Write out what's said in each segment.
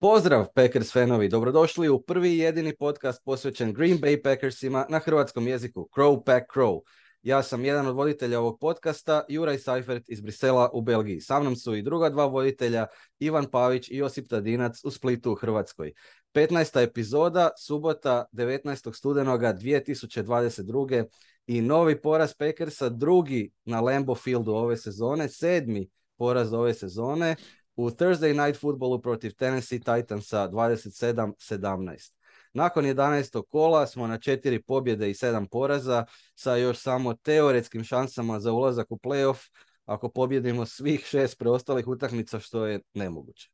Pozdrav Packers fanovi, dobrodošli u prvi jedini podcast posvećen Green Bay Packersima na hrvatskom jeziku Crow Pack Crow. Ja sam jedan od voditelja ovog podcasta, Juraj Seifert iz Brisela u Belgiji. Sa mnom su i druga dva voditelja, Ivan Pavić i Josip Tadinac u Splitu u Hrvatskoj. 15. epizoda, subota 19. studenoga 2022. I novi poraz Packersa, drugi na Lambo Fieldu ove sezone, sedmi poraz ove sezone u Thursday Night Footballu protiv Tennessee Titansa 27-17. Nakon 11. kola smo na četiri pobjede i sedam poraza sa još samo teoretskim šansama za ulazak u playoff ako pobjedimo svih šest preostalih utakmica što je nemoguće.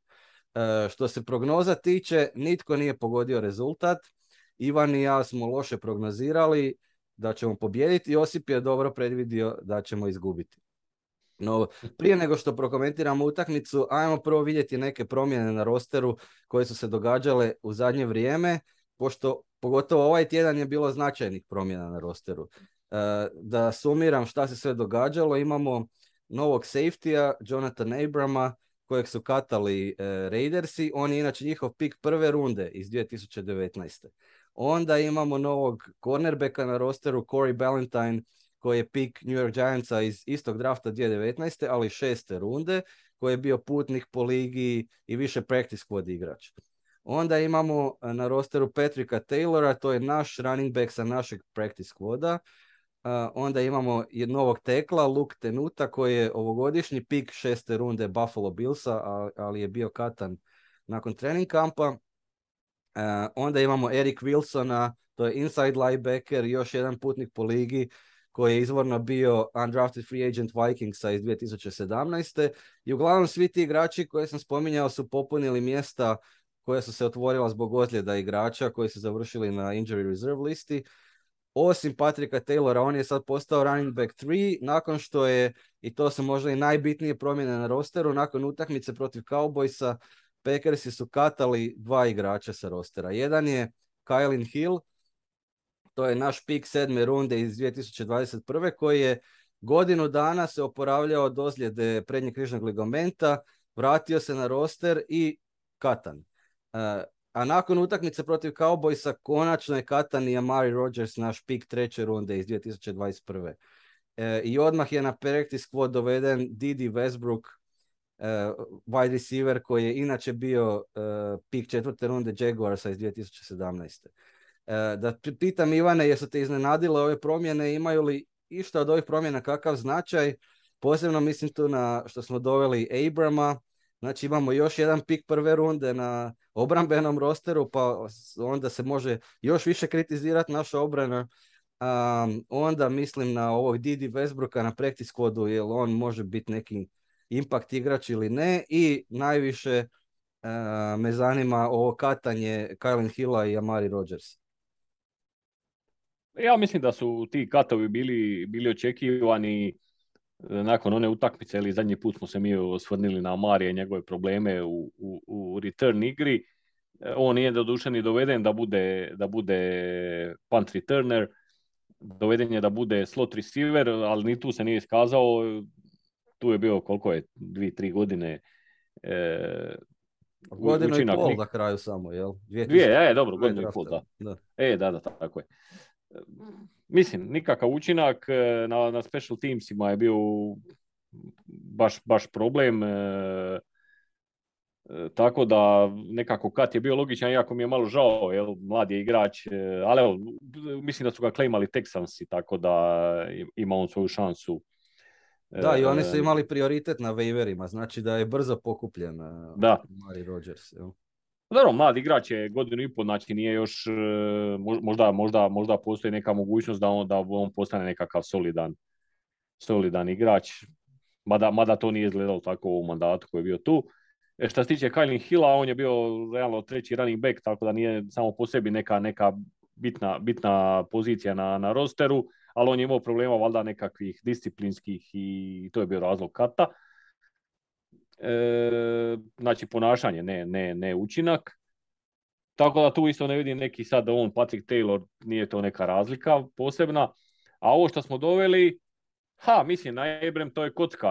E, što se prognoza tiče, nitko nije pogodio rezultat. Ivan i ja smo loše prognozirali da ćemo pobijediti. Josip je dobro predvidio da ćemo izgubiti. No, prije nego što prokomentiramo utakmicu, ajmo prvo vidjeti neke promjene na rosteru koje su se događale u zadnje vrijeme, pošto pogotovo ovaj tjedan je bilo značajnih promjena na rosteru. E, da sumiram šta se sve događalo, imamo novog safety Jonathan Abrama, kojeg su katali e, Raidersi, on je inače njihov pik prve runde iz 2019. Onda imamo novog cornerbacka na rosteru, Corey Ballantyne, koji je pik New York Giantsa iz istog drafta 2019. ali šeste runde, koji je bio putnik po ligi i više practice squad igrač. Onda imamo e, na rosteru Patricka Taylora, to je naš running back sa našeg practice squada. Uh, onda imamo novog tekla, Luke Tenuta, koji je ovogodišnji pik šeste runde Buffalo Billsa, ali je bio katan nakon trening kampa. Uh, onda imamo Eric Wilsona, to je inside linebacker, još jedan putnik po ligi koji je izvorno bio undrafted free agent Vikingsa iz 2017. I uglavnom svi ti igrači koje sam spominjao su popunili mjesta koja su se otvorila zbog ozljeda igrača koji su završili na injury reserve listi. Osim Patrika Taylora, on je sad postao running back 3, nakon što je, i to su možda i najbitnije promjene na rosteru, nakon utakmice protiv Cowboysa, Packersi su katali dva igrača sa rostera. Jedan je Kylin Hill, to je naš pik sedme runde iz 2021. koji je godinu dana se oporavljao od ozljede prednjeg križnog ligamenta, vratio se na roster i katan. E, a nakon utakmice protiv Cowboysa konačno je katan i Amari Rodgers naš pik treće runde iz 2021. E, I odmah je na practice squad doveden Didi Westbrook, uh, wide receiver koji je inače bio uh, pik četvrte runde Jaguarsa iz 2017. E, da pitam Ivane, jesu te iznenadile ove promjene, imaju li išta od ovih promjena kakav značaj? Posebno mislim tu na što smo doveli Abrama, znači imamo još jedan pik prve runde na obrambenom rosteru, pa onda se može još više kritizirati naša obrana. Um, onda mislim na ovog Didi Westbrooka na practice squadu, jer on može biti neki impact igrač ili ne. I najviše uh, me zanima ovo katanje Kylan Hilla i Amari Rodgers. Ja mislim da su ti katovi bili, bili očekivani e, nakon one utakmice, ili zadnji put smo se mi osvrnili na Marije i njegove probleme u, u, u return igri. E, on nije doduše ni doveden da bude, da bude punt returner, doveden je da bude slot receiver, ali ni tu se nije iskazao. Tu je bio koliko je, dvije, tri godine e, Godinu i pol na kraju samo, jel? Dvije, e, dobro, godinu i pol, da. da. E, da, da, tako je mislim, nikakav učinak e, na, na special teamsima je bio baš, baš problem. E, e, tako da nekako kat je bio logičan, iako mi je malo žao, jel, mlad je igrač, ali evo, mislim da su ga claimali Texansi, tako da ima on svoju šansu. Da, i oni su imali prioritet na waiverima, znači da je brzo pokupljen da. Mari Rodgers. Jel? Dobro, mlad igrač je godinu i pol, znači nije još, e, možda, možda, možda postoji neka mogućnost da on, da on postane nekakav solidan, solidan igrač, mada, mada to nije izgledalo tako u mandatu koji je bio tu. E, što se tiče Kylin Hilla, on je bio realno treći running back, tako da nije samo po sebi neka, neka bitna, bitna pozicija na, na rosteru, ali on je imao problema valjda nekakvih disciplinskih i to je bio razlog kata. E, znači ponašanje, ne, ne, ne učinak. Tako da tu isto ne vidim neki sad on Patrick Taylor, nije to neka razlika posebna. A ovo što smo doveli, ha, mislim, na Ebrem to je kocka,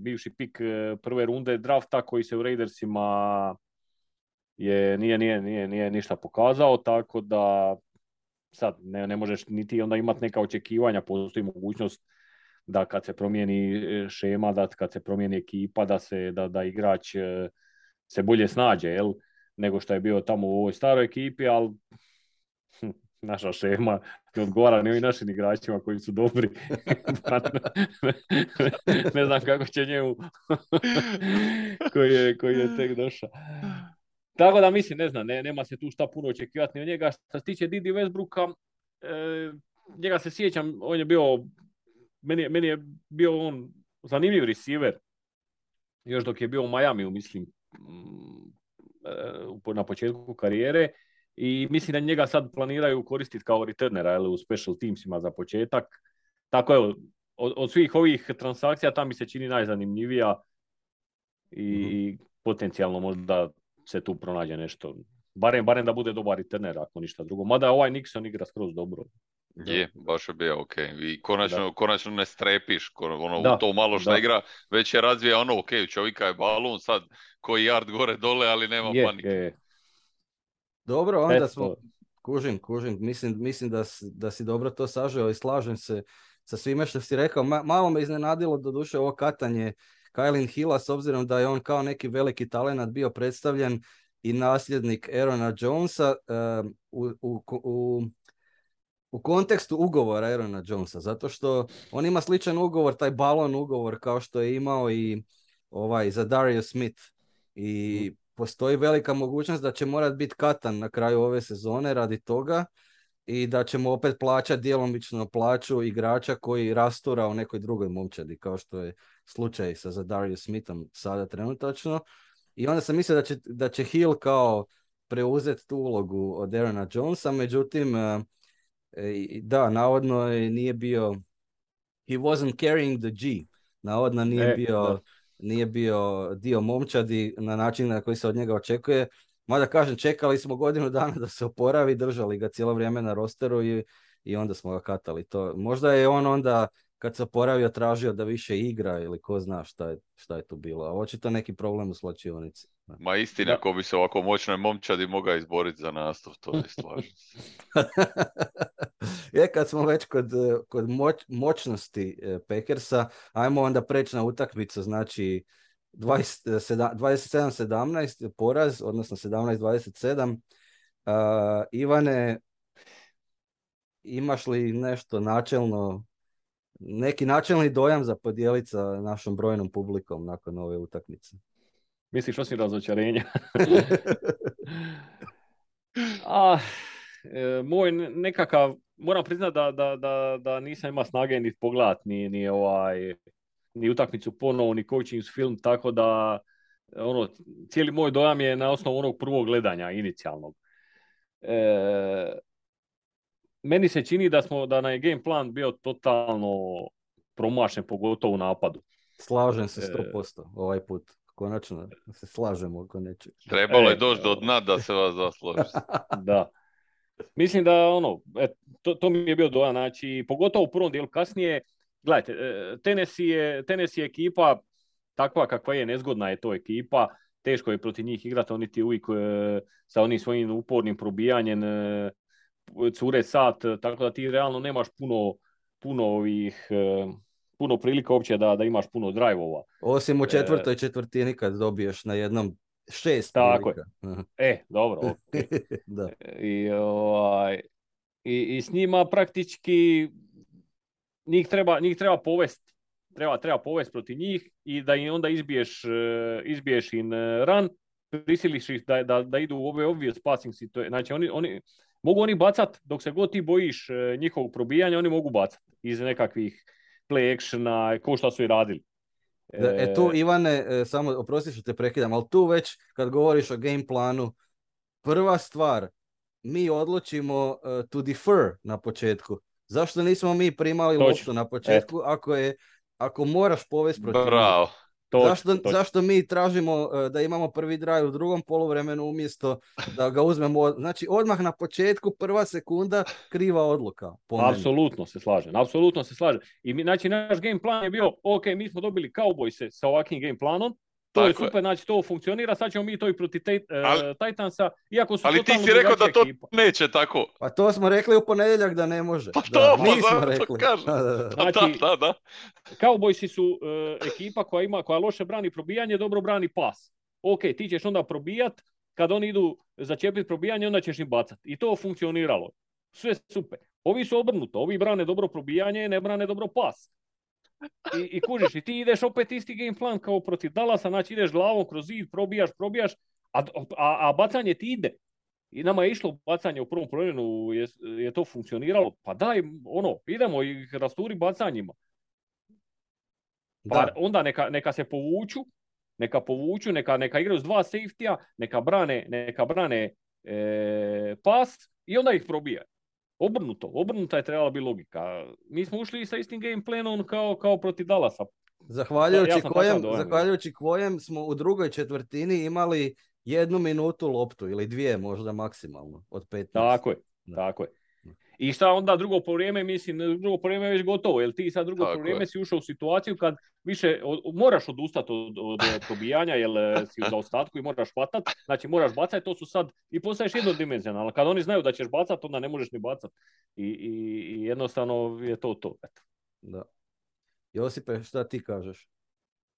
bivši pik e, prve runde drafta koji se u Raidersima je, nije, nije, nije, nije ništa pokazao, tako da sad ne, ne možeš niti onda imati neka očekivanja, postoji mogućnost da kad se promijeni e, šema, da kad se promijeni ekipa, da se da, da igrač e, se bolje snađe, jel? nego što je bio tamo u ovoj staroj ekipi, ali hm, naša šema ne odgovara ni ovim našim igračima koji su dobri. Pa ne znam kako će njemu koji, je, koji je tek došao. Tako da mislim, ne znam, ne, nema se tu šta puno očekivati ni od njega. Što se tiče Didi Westbrooka, e, njega se sjećam, on je bio, meni, meni je bio on zanimljiv receiver, još dok je bio u Miami, mislim, mm, e, na početku karijere i mislim da njega sad planiraju koristiti kao returnera ili u special teamsima za početak. Tako evo, od, od svih ovih transakcija ta mi se čini najzanimljivija i mm potencijalno možda se tu pronađe nešto. Barem, barem da bude dobar returner, ako ništa drugo. Mada ovaj Nixon igra skroz dobro. Je, baš je bio ok. I konačno, konačno ne strepiš, ono, da. to malo što igra, već je razvija ono, ok, čovjeka je balon, sad koji yard gore dole, ali nema je, panike. Je. Dobro, onda smo, kužim, kužim, mislim, mislim da, da si dobro to sažeo i slažem se sa svime što si rekao. malo me iznenadilo doduše ovo katanje Kylin Hilla s obzirom da je on kao neki veliki talent bio predstavljen i nasljednik Aarona Jonesa u, u, u, u kontekstu ugovora Aarona Jonesa, zato što on ima sličan ugovor, taj balon ugovor kao što je imao i ovaj za Dario Smith i mhm. postoji velika mogućnost da će morat biti katan na kraju ove sezone radi toga i da ćemo opet plaćati djelomično plaću igrača koji rastura u nekoj drugoj momčadi, kao što je slučaj sa Zadario Smithom sada trenutačno. I onda sam mislio da će, da će Hill kao preuzeti tu ulogu od Aaron Jonesa, međutim, e, e, da, navodno nije bio, he wasn't carrying the G, navodno nije e, bio nije bio dio momčadi na način na koji se od njega očekuje. Mada kažem, čekali smo godinu dana da se oporavi, držali ga cijelo vrijeme na rosteru i, i onda smo ga katali. To, možda je on onda kad se oporavio tražio da više igra ili ko zna šta je, šta je tu bilo. A očito neki problem u slačionici. Ma istina, ko bi se ovako moćnoj momčadi mogao izboriti za nastav, to je stvar. je, kad smo već kod, kod moćnosti e, Packersa, ajmo onda preći na utakmicu, znači 27-17 poraz, odnosno 17-27. Uh, Ivane, imaš li nešto načelno, neki načelni dojam za podijeliti sa našom brojnom publikom nakon ove utakmice? Misliš osim razočarenja? A, e, moj nekakav, moram priznati da, da, da, da nisam imao snage ni pogledat, ni, ni ovaj, ni utakmicu ponovo, ni coaching film, tako da ono, cijeli moj dojam je na osnovu onog prvog gledanja inicijalnog. E, meni se čini da smo da nam je game plan bio totalno promašen, pogotovo u napadu. Slažem se 100% e, ovaj put. Konačno se slažemo oko nečeg. Trebalo je e, doći do dna da se vas zasloži. da. Mislim da ono, to, to mi je bio dojam, znači pogotovo u prvom dijelu kasnije, gledajte, e, Tennessee je, Tennessee je ekipa takva kakva je, nezgodna je to ekipa, teško je protiv njih igrati, oni ti uvijek e, sa onim svojim upornim probijanjem e, cure sat, tako da ti realno nemaš puno, puno ovih puno prilika uopće da, da imaš puno drajvova. Osim u četvrtoj četvrtini kad dobiješ na jednom šest Tako je. E, dobro. da. I, ovaj, i, I s njima praktički njih treba, njih treba povesti. Treba, treba povesti protiv njih i da im onda izbiješ, e, izbiješ in e, ran, prisiliš ih da, da, da idu u ove obvious passing situacije. Znači, oni, oni, mogu oni bacat, dok se god ti bojiš e, njihovog probijanja, oni mogu bacat iz nekakvih play actiona, ko što su i radili. E, e tu, Ivane, samo oprosti što te prekidam, ali tu već kad govoriš o game planu, prva stvar, mi odlučimo to defer na početku. Zašto nismo mi primali loptu na početku ako je ako moraš povesti protiv Bravo. Zašto, zašto mi tražimo e, da imamo prvi drive u drugom poluvremenu umjesto da ga uzmemo, znači odmah na početku, prva sekunda, kriva odluka. Apsolutno se slažem, apsolutno se slažem. I mi, znači naš game plan je bio, ok, mi smo dobili Cowboyse sa ovakvim game planom, To je super, znači to funkcionira, sad ćemo mi to i protiv e, Titansa, iako su Ali ti si rekao da to neće tako. Pa to smo rekli u ponedjeljak da ne može. Pa to, da, pa rekli. To kažem. Znači, da, da, Cowboysi su uh, ekipa koja ima, koja loše brani probijanje, dobro brani pas. Ok, ti ćeš onda probijat, kad oni idu začepiti probijanje, onda ćeš im bacat. I to funkcioniralo. Sve super. Ovi su obrnuto, ovi brane dobro probijanje, ne brane dobro pas. I, i kužiš, i ti ideš opet isti game plan kao protiv Dalasa, znači ideš glavom kroz zid, probijaš, probijaš, a, a, a bacanje ti ide. I nama je išlo bacanje u prvom promjenu, je, je to funkcioniralo. Pa daj, ono, idemo i rasturi bacanjima. Pa onda neka, neka se povuču, neka povuču, neka, neka igraju s dva safety neka brane, neka brane e, pas i onda ih probija. Obrnuto, obrnuta je trebala biti logika. Mi smo ušli sa istim game planom kao, kao protiv Dallasa. Zahvaljujući, ja kojem, zahvaljujući kojem smo u drugoj četvrtini imali jednu minutu loptu ili dvije možda maksimalno od 15. Tako je, tako je. I šta onda drugo vrijeme, mislim, drugo vrijeme je već gotovo, jer ti sad drugo Tako vrijeme si ušao u situaciju kad više moraš odustati od, od, probijanja, jer e, si u zaostatku i moraš hvatat, znači moraš bacati, to su sad, i postaješ jednodimenzionalno, kad oni znaju da ćeš bacati, onda ne možeš ni bacati. I, i, I, jednostavno je to to. Eto. Da. Josipe, šta ti kažeš?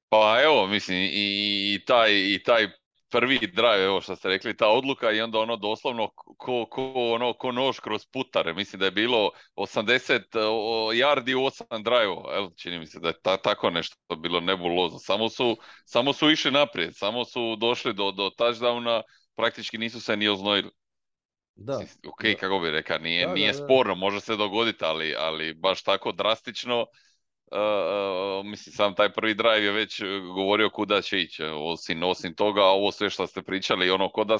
Pa evo, mislim, i, i, taj, i taj prvi drive, evo što ste rekli, ta odluka i onda ono doslovno ko, ko, ono, ko nož kroz putare. Mislim da je bilo 80 yardi u 8 drive evo, čini mi se da je ta, tako nešto bilo nebulozno. Samo su, samo su išli naprijed, samo su došli do, do touchdowna, praktički nisu se ni oznojili. Da. Ok, kako bi rekao, nije, nije sporno, može se dogoditi, ali, ali baš tako drastično Uh, mislim, sam taj prvi drive je već govorio kuda će ići. Osim, osim toga, ovo sve što ste pričali, ono koda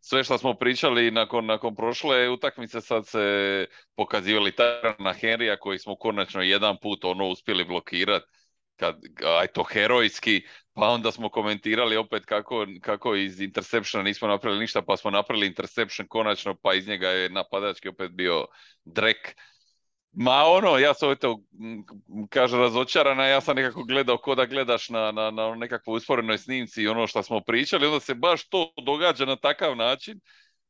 sve što smo pričali nakon, nakon prošle utakmice sad se pokazivali na Henrya koji smo konačno jedan put ono uspjeli blokirati kad, aj to herojski, pa onda smo komentirali opet kako, kako iz interceptiona nismo napravili ništa, pa smo napravili interception konačno, pa iz njega je napadački opet bio drek Ma ono, ja sam to kaže razočarana, ja sam nekako gledao ko da gledaš na, na, na nekakvoj usporenoj snimci i ono što smo pričali, onda se baš to događa na takav način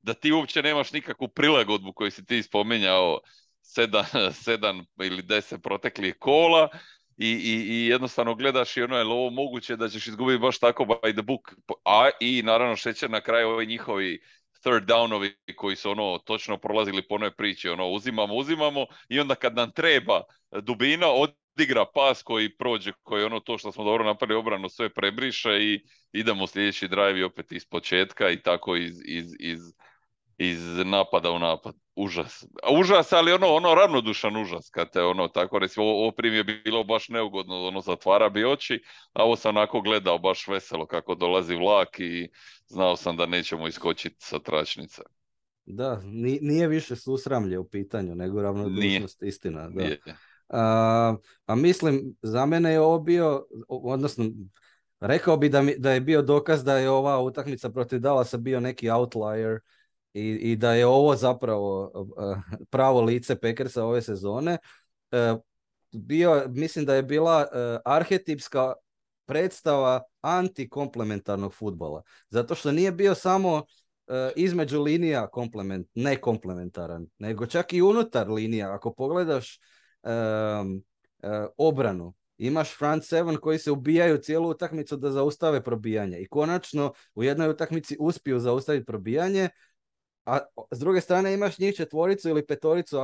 da ti uopće nemaš nikakvu prilagodbu koju si ti spominjao sedam, sedam ili deset proteklih kola i, i, i jednostavno gledaš i ono je ovo moguće da ćeš izgubiti baš tako by the book, a i naravno šećer na kraju ovi njihovi third downovi koji su ono točno prolazili po onoj priči, ono uzimamo, uzimamo i onda kad nam treba dubina odigra pas koji prođe, koji ono to što smo dobro napravili obranu sve prebriše i idemo sljedeći drive i opet iz početka i tako iz, iz, iz, iz napada u napad. Užas. Užas, ali ono, ono ravnodušan užas, kad te ono, tako recimo, ovo prim je bilo baš neugodno, ono, zatvara bi oči, a ovo sam onako gledao baš veselo kako dolazi vlak i znao sam da nećemo iskočiti sa tračnice. Da, nije više susramlje u pitanju, nego ravnodušnost istina. Da. A, a mislim, za mene je ovo bio, odnosno, rekao bi da, mi, da je bio dokaz da je ova utakmica protiv Dallasa bio neki outlier i, i da je ovo zapravo pravo lice Packersa ove sezone. E, bio, mislim da je bila e, arhetipska predstava antikomplementarnog futbola. Zato što nije bio samo e, između linija komplement, ne komplementaran, nego čak i unutar linija. Ako pogledaš obranu, imaš front seven koji se ubijaju cijelu utakmicu da zaustave probijanje. I konačno u jednoj utakmici uspiju zaustaviti probijanje, a s druge strane imaš njih četvoricu ili petoricu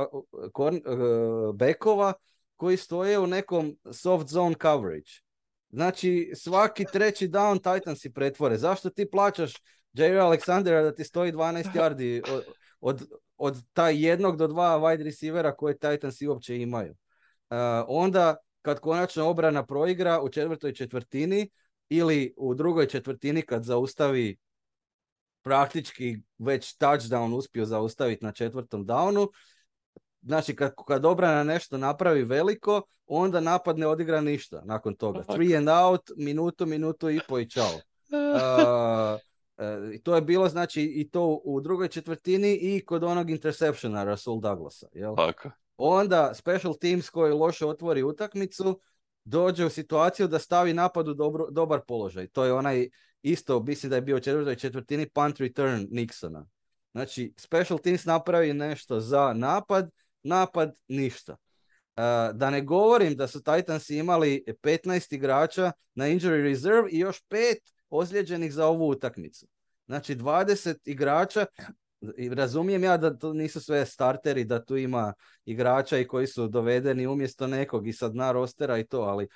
korn, uh, bekova koji stoje u nekom soft zone coverage. Znači svaki treći down Titan si pretvore. Zašto ti plaćaš Jerry Alexandera da ti stoji 12 yardi od, od, od taj jednog do dva wide receivera koje Titansi uopće imaju. Uh, onda kad konačno obrana proigra u četvrtoj četvrtini ili u drugoj četvrtini kad zaustavi praktički već touchdown uspio zaustaviti na četvrtom downu. Znači, kad, kad obrana nešto napravi veliko, onda napad ne odigra ništa nakon toga. Three and out, minutu, minutu i po i čao. Uh, to je bilo znači i to u drugoj četvrtini i kod onog interceptiona Rasul Douglasa. Jel? Onda special teams koji loše otvori utakmicu dođe u situaciju da stavi napad u dobro, dobar položaj. To je onaj isto, mislim da je bio četvrtoj četvrtini punt return Nixona. Znači, special teams napravi nešto za napad, napad ništa. da ne govorim da su Titans imali 15 igrača na injury reserve i još pet ozlijeđenih za ovu utakmicu. Znači 20 igrača, razumijem ja da to nisu sve starteri, da tu ima igrača i koji su dovedeni umjesto nekog i sad na rostera i to, ali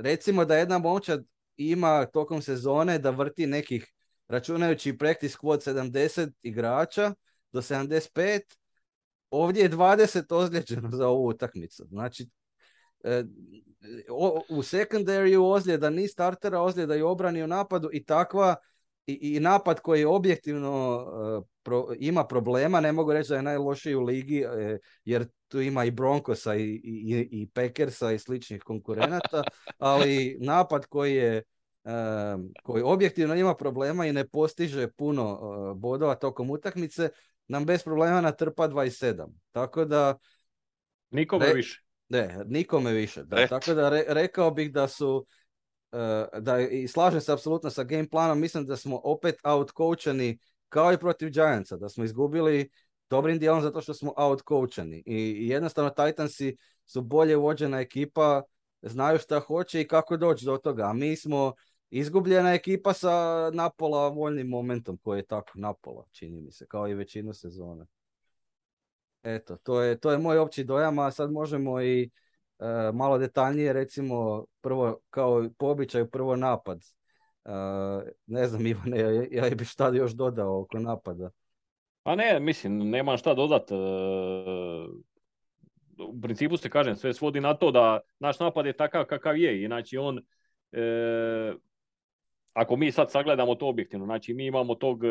recimo da jedna momčad ima tokom sezone da vrti nekih, računajući practice squad 70 igrača do 75, ovdje je 20 ozlijeđeno za ovu utakmicu. Znači, e, u sekundariju ozljeda ni startera, ozljeda i obrani u napadu i takva i, i napad koji objektivno e, ima problema, ne mogu reći da je najlošiji u ligi, e, jer tu ima i Broncosa i, i, i Packersa i sličnih konkurenata, ali napad koji je koji objektivno ima problema i ne postiže puno bodova tokom utakmice, nam bez problema natrpa 27. Tako da... Nikome više. Ne, nikome više. Da. Tako da rekao bih da su da i slažem se apsolutno sa game planom, mislim da smo opet outcoacheni kao i protiv Giantsa, da smo izgubili dobrim dijelom zato što smo outcoacheni. I, i jednostavno Titansi su bolje vođena ekipa, znaju šta hoće i kako doći do toga, a mi smo izgubljena ekipa sa napola voljnim momentom koji je tako napola, čini mi se, kao i većinu sezone. Eto, to je, to je moj opći dojam, a sad možemo i e, malo detaljnije, recimo, prvo, kao po običaju, prvo napad. E, ne znam, Ivane, ja, ja bi šta još dodao oko napada. Pa ne, mislim, nemam šta dodat. E, u principu se kažem, sve svodi na to da naš napad je takav kakav je. Inače, on ako mi sad sagledamo to objektivno, znači mi imamo tog uh,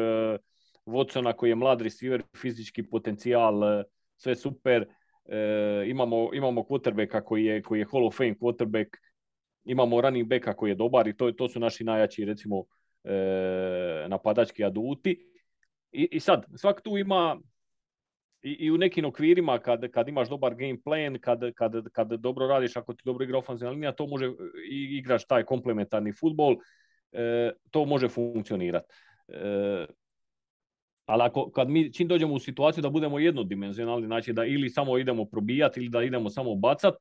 Watsona koji je mlad receiver, fizički potencijal, e, sve super, e, imamo, imamo quarterbacka koji je, koji je Hall of Fame quarterback, imamo running backa koji je dobar i to, to su naši najjači recimo napadački aduti. I, I sad, svak tu ima i, i u nekim okvirima kad, kad imaš dobar game plan, kad, kad, kad dobro radiš, ako ti dobro igra ofenzivna linija, to može i igraš taj komplementarni futbol E, to može funkcionirati. E, ali ako, kad mi čim dođemo u situaciju da budemo jednodimenzionalni, znači da ili samo idemo probijati ili da idemo samo bacat,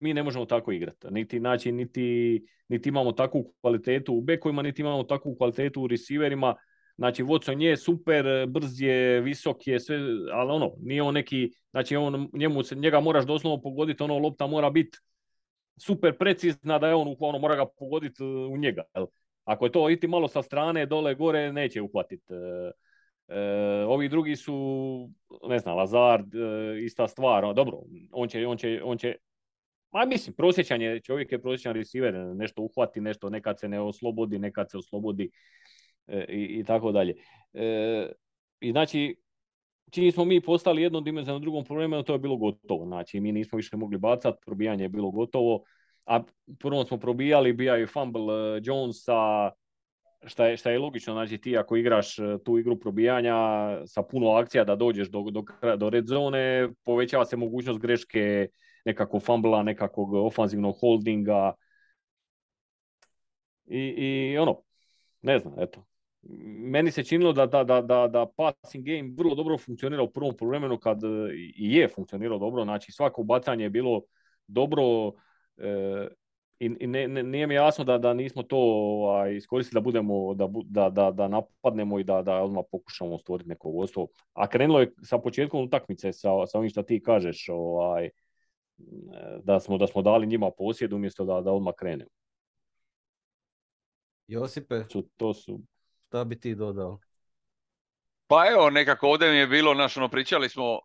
mi ne možemo tako igrati. Niti, znači, niti, niti imamo takvu kvalitetu u bekovima, niti imamo takvu kvalitetu u receiverima. Znači, Watson je super, brz je, visok je, sve, ali ono, nije on neki, znači on, njemu, njega moraš doslovno pogoditi, ono, lopta mora biti super precizna da je on, ono, mora ga pogoditi u njega. Jel? Ako je to iti malo sa strane, dole, gore, neće uhvatiti. E, e, ovi drugi su, ne znam, Lazard, e, ista stvar. Dobro, on će, on će, on će Ma mislim, prosječan je, čovjek je prosječan receiver, nešto uhvati, nešto nekad se ne oslobodi, nekad se oslobodi i, i tako dalje. I znači, čini smo mi postali jednom dimenzijom drugom problemu, to je bilo gotovo. Znači, mi nismo više mogli bacati, probijanje je bilo gotovo a prvo smo probijali, bija i fumble eh, Jonesa, šta je, šta je logično, znači ti ako igraš eh, tu igru probijanja sa puno akcija da dođeš do, do, do red zone, povećava se mogućnost greške nekakvog fumbla, nekakvog ofanzivnog holdinga i, i ono, ne znam, eto. Meni se činilo da, da, da, da, da passing game vrlo dobro funkcionira u prvom vremenu kad i je funkcionirao dobro, znači svako bacanje je bilo dobro, E, i ne, ne, nije mi jasno da, da nismo to ovaj, iskoristili da budemo, da, da, da, da napadnemo i da, da odmah pokušamo stvoriti neko vodstvo. A krenulo je sa početkom utakmice sa, sa ovim što ti kažeš, ovaj, da, smo, da smo dali njima posjed umjesto da, da odmah krenemo. Josipe, su, to su... šta bi ti dodao? Pa evo, nekako ovdje mi je bilo, naš, ono, pričali smo,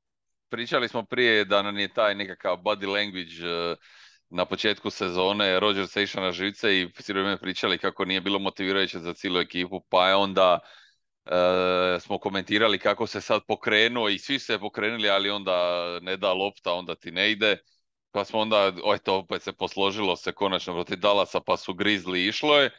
pričali smo prije da nam je taj nekakav body language na početku sezone Roger se išao na živce i svi vrijeme pričali kako nije bilo motivirajuće za cijelu ekipu, pa je onda e, smo komentirali kako se sad pokrenuo i svi se pokrenuli, ali onda ne da lopta, onda ti ne ide. Pa smo onda, to opet se posložilo se konačno protiv Dalasa, pa su grizli išlo je.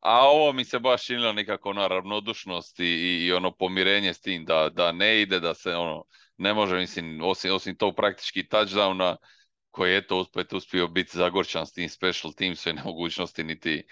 A ovo mi se baš činilo nekako na ravnodušnost i, i, ono pomirenje s tim da, da ne ide, da se ono ne može, mislim, osim, osim tog praktički touchdowna, koji je to opet uspio biti zagorčan s tim special teams i nemogućnosti niti,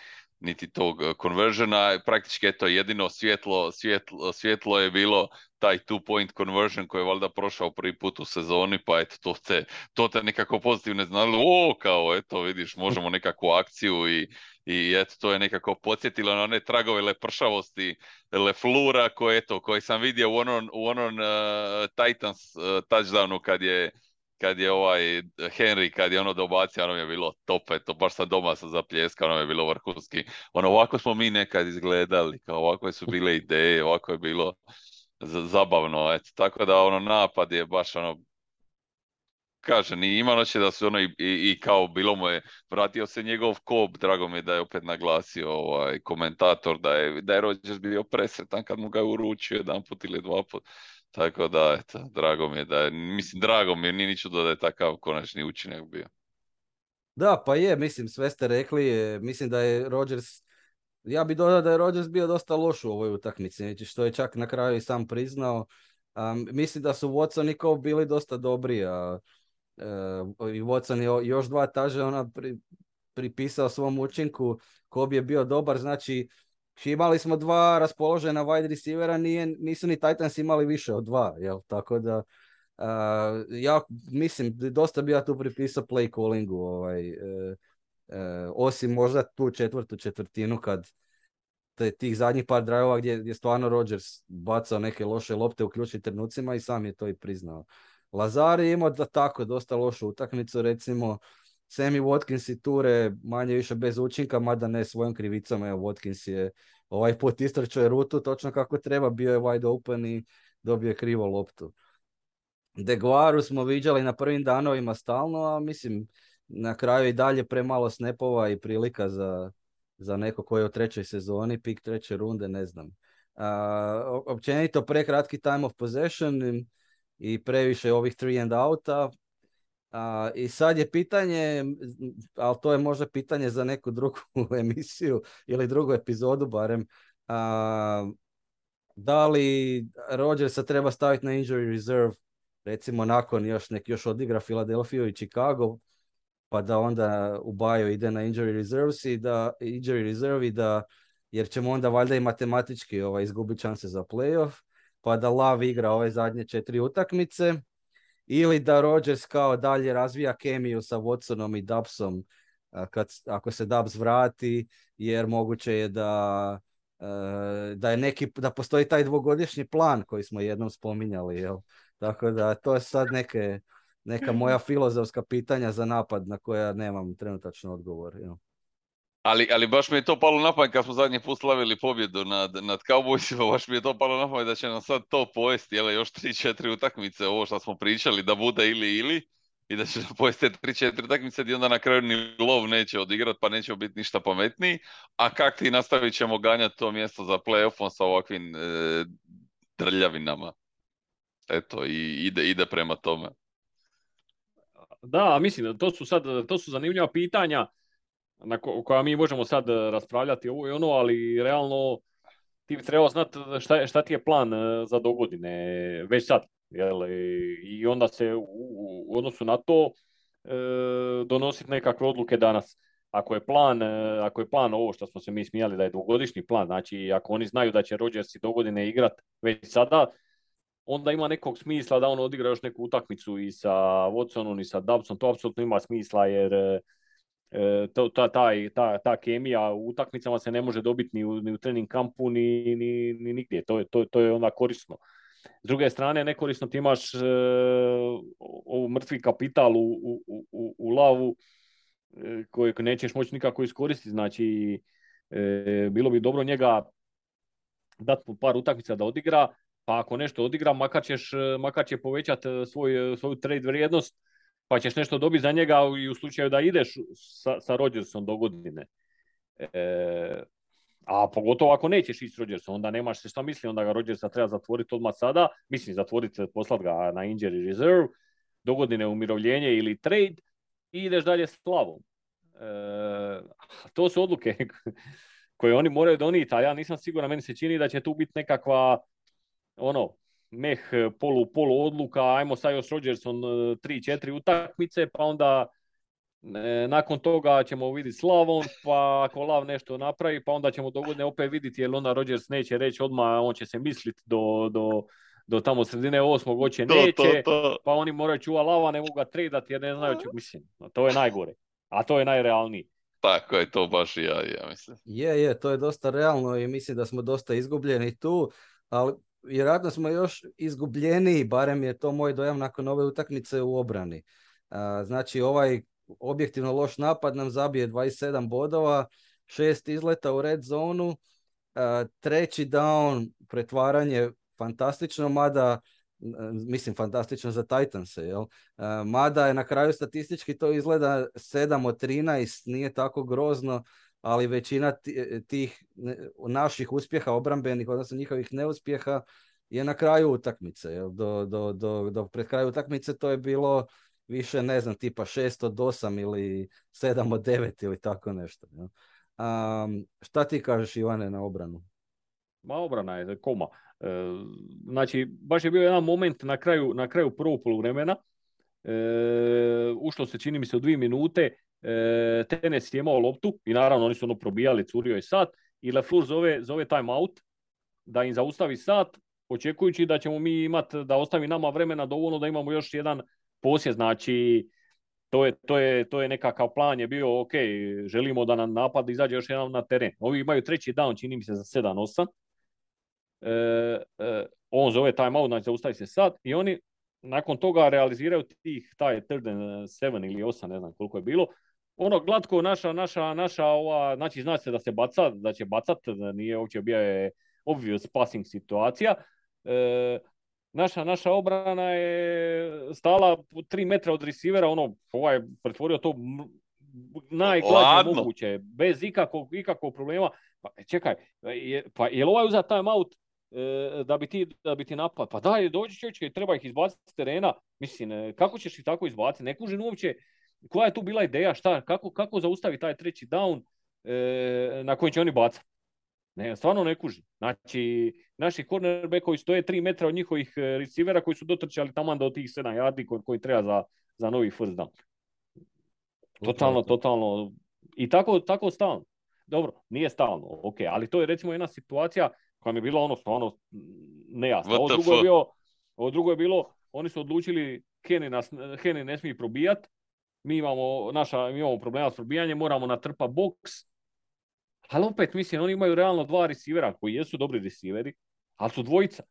niti tog conversiona. Praktički to jedino svjetlo, svjetlo, svjetlo je bilo taj two point conversion koji je valjda prošao prvi put u sezoni, pa eto, to te, to te nekako pozitivno znalo, o, kao, eto, vidiš, možemo nekakvu akciju i, i eto, to je nekako podsjetilo na one tragove lepršavosti Leflura koje, eto, koji sam vidio u onom, u onom uh, Titans uh, touchdownu kad je kad je ovaj Henry, kad je ono dobacio, ono je bilo top, eto, baš sam doma sam zapljeskao, ono je bilo vrhunski. Ono, ovako smo mi nekad izgledali, kao ovako su bile ideje, ovako je bilo zabavno, eto, tako da ono napad je baš ono kažem, i ima će da su ono i, i, kao bilo mu je, vratio se njegov kop, drago mi je da je opet naglasio ovaj komentator da je, da je Rodgers bio presretan kad mu ga je uručio jedan put ili dva put. Tako da, eto, drago mi je da je, mislim, drago mi je, nije niču da je takav konačni učinak bio. Da, pa je, mislim, sve ste rekli, mislim da je Rodgers, ja bih dodao da je Rodgers bio dosta loš u ovoj utakmici, znači što je čak na kraju i sam priznao. mislim da su Watson i Cobb bili dosta dobri, a e, i Watson je još dva taže ona pri, pripisao svom učinku, Cobb je bio dobar, znači imali smo dva raspoložena wide receivera, nije, nisu ni Titans imali više od dva, jel? Tako da, ja mislim, dosta bi ja tu pripisao play callingu, ovaj, e, e, osim možda tu četvrtu četvrtinu kad te, tih zadnjih par drajova gdje je stvarno Rodgers bacao neke loše lopte u ključnim trenucima i sam je to i priznao. Lazar je imao da tako dosta lošu utakmicu, recimo Sammy Watkins i Ture manje više bez učinka, mada ne svojom krivicom. Evo, Watkins je ovaj put istračao rutu točno kako treba, bio je wide open i dobio je krivo loptu. Deguaru smo viđali na prvim danovima stalno, a mislim na kraju i dalje premalo snapova i prilika za, za neko koji je u trećoj sezoni, pik treće runde, ne znam. Uh, općenito prekratki time of possession i previše ovih three and outa, a, I sad je pitanje, ali to je možda pitanje za neku drugu emisiju ili drugu epizodu barem, a, da li Rodgersa treba staviti na injury reserve, recimo nakon još nek još odigra Philadelphia i Chicago, pa da onda u Bajo ide na injury reserves i da injury reserve i da jer ćemo onda valjda i matematički ovaj, izgubiti šanse za playoff, pa da Lav igra ove zadnje četiri utakmice ili da Rodgers kao dalje razvija kemiju sa Watsonom i Dubsom kad, ako se Dubs vrati, jer moguće je da, da je neki, da postoji taj dvogodišnji plan koji smo jednom spominjali, jel? Tako da to je sad neke, neka moja filozofska pitanja za napad na koja nemam trenutačno odgovor. Jel? Ali, ali baš mi je to palo na pamet kad smo zadnji put slavili pobjedu nad, nad Cowboysima, baš mi je to palo na pamet da će nam sad to pojesti, jel, još 3-4 utakmice, ovo što smo pričali, da bude ili ili, i da će nam pojesti 3-4 utakmice i onda na kraju ni lov neće odigrat, pa neće biti ništa pametniji, a kak ti nastavit ćemo ganjati to mjesto za playoffom sa ovakvim e, drljavinama. Eto, i ide, ide prema tome. Da, mislim, to su sad, to su zanimljiva pitanja na koja mi možemo sad e, raspravljati ovo i ono, ali realno ti bi trebao znati šta, šta ti je plan e, za dogodine već sad. Jel? I onda se u, odnosu na to e, donositi nekakve odluke danas. Ako je plan, e, ako je plan ovo što smo se mi smijali da je dvogodišnji plan, znači ako oni znaju da će Rodgers i dogodine igrat već sada, onda ima nekog smisla da on odigra još neku utakmicu i sa Watsonom i sa Dubsom, to apsolutno ima smisla jer E, to, ta, taj, ta, ta kemija u utakmicama se ne može dobiti ni u, ni u trening kampu ni, ni, ni nigdje. To je, to, to je onda korisno. S druge strane, nekorisno ti imaš e, ovu mrtvi kapital u, u, u, u lavu e, kojeg nećeš moći nikako iskoristiti. Znači, e, bilo bi dobro njega dati par utakmica da odigra, pa ako nešto odigra, makar, ćeš, makar će povećati svoj, svoju trade vrijednost pa ćeš nešto dobiti za njega i u slučaju da ideš sa, sa Rodgersom do godine. E, a pogotovo ako nećeš ići s Rodgersom, onda nemaš se šta misli, onda ga Rodgersa treba zatvoriti odmah sada, mislim zatvoriti, poslat ga na injury reserve, do godine umirovljenje ili trade i ideš dalje s plavom. E, to su odluke koje oni moraju donijeti, a ja nisam siguran, meni se čini da će tu biti nekakva ono, meh polu, polu odluka, ajmo sad još Rodgerson 3-4 utakmice, pa onda E, nakon toga ćemo vidjeti Slavon, pa ako Lav nešto napravi, pa onda ćemo dogodne opet vidjeti, jer onda Rodgers neće reći odmah, on će se misliti do, do, do tamo sredine osmog oće neće, pa oni moraju čuva Lava, ne mogu ga tradati jer ne znaju, mislim, to je najgore, a to je najrealniji. Tako je, to baš ja, ja mislim. Je, je, to je dosta realno i mislim da smo dosta izgubljeni tu, ali vjerojatno smo još izgubljeniji, barem je to moj dojam nakon ove utakmice u obrani. Znači ovaj objektivno loš napad nam zabije 27 bodova, šest izleta u red zonu, treći down, pretvaranje fantastično, mada mislim fantastično za Titanse, jel? Mada je na kraju statistički to izgleda 7 od 13, nije tako grozno, ali većina tih naših uspjeha obrambenih, odnosno njihovih neuspjeha, je na kraju utakmice. Do, do, do, do pred kraju utakmice to je bilo više ne znam, tipa 6 od 8 ili 7 od 9 ili tako nešto. Um, šta ti kažeš Ivane na obranu? Ma obrana je koma. E, znači, baš je bio jedan moment na kraju, na kraju prvog poluvremena. E, ušlo se, čini mi se, u dvije minute. E, Tenes je imao loptu i naravno oni su ono probijali, curio je sat i LaFleur zove, zove time out da im zaustavi sat, očekujući da ćemo mi imati, da ostavi nama vremena dovoljno da imamo još jedan posjed, znači to je, to, je, to je nekakav plan je bio, ok, želimo da nam napad izađe još jedan na teren. Ovi imaju treći down, čini mi se za 7-8. E, e, on zove timeout, znači zaustavi se sad i oni nakon toga realiziraju tih, taj third 7 ili 8, ne znam koliko je bilo. Ono glatko naša, naša, naša ova, znači zna se da se baca, da će bacat, nije uopće bio je obvious passing situacija. E, naša, naša obrana je stala tri metra od receivera, ono, ovaj pretvorio to najglađe moguće, bez ikakvog, ikakvog problema. Pa čekaj, je, pa je li ovaj uzat time out e, da bi ti, da bi ti napad? Pa daj, dođi čovječe, treba ih izbaciti s terena. Mislim, e, kako ćeš ih tako izbaciti? Ne kužim uopće koja je tu bila ideja, šta, kako, kako zaustavi taj treći down e, na koji će oni bacati. Ne, stvarno ne kuži. Znači, naši cornerbackovi stoje 3 metra od njihovih e, receivera koji su dotrčali tamo do tih 7 yardi koji, koji treba za, za novi first down. Totalno, totalno. I tako, tako stalno. Dobro, nije stalno, ok, ali to je recimo jedna situacija koja mi je bila ono stvarno nejasna. Ovo drugo, je bilo, ovo drugo je bilo, oni su odlučili Kenny, nas, Kenny ne smije probijat, mi imamo, naša, mi imamo problema s probijanjem, moramo natrpa boks, ali opet, mislim, oni imaju realno dva receivera koji jesu dobri receiveri, ali su dvojica.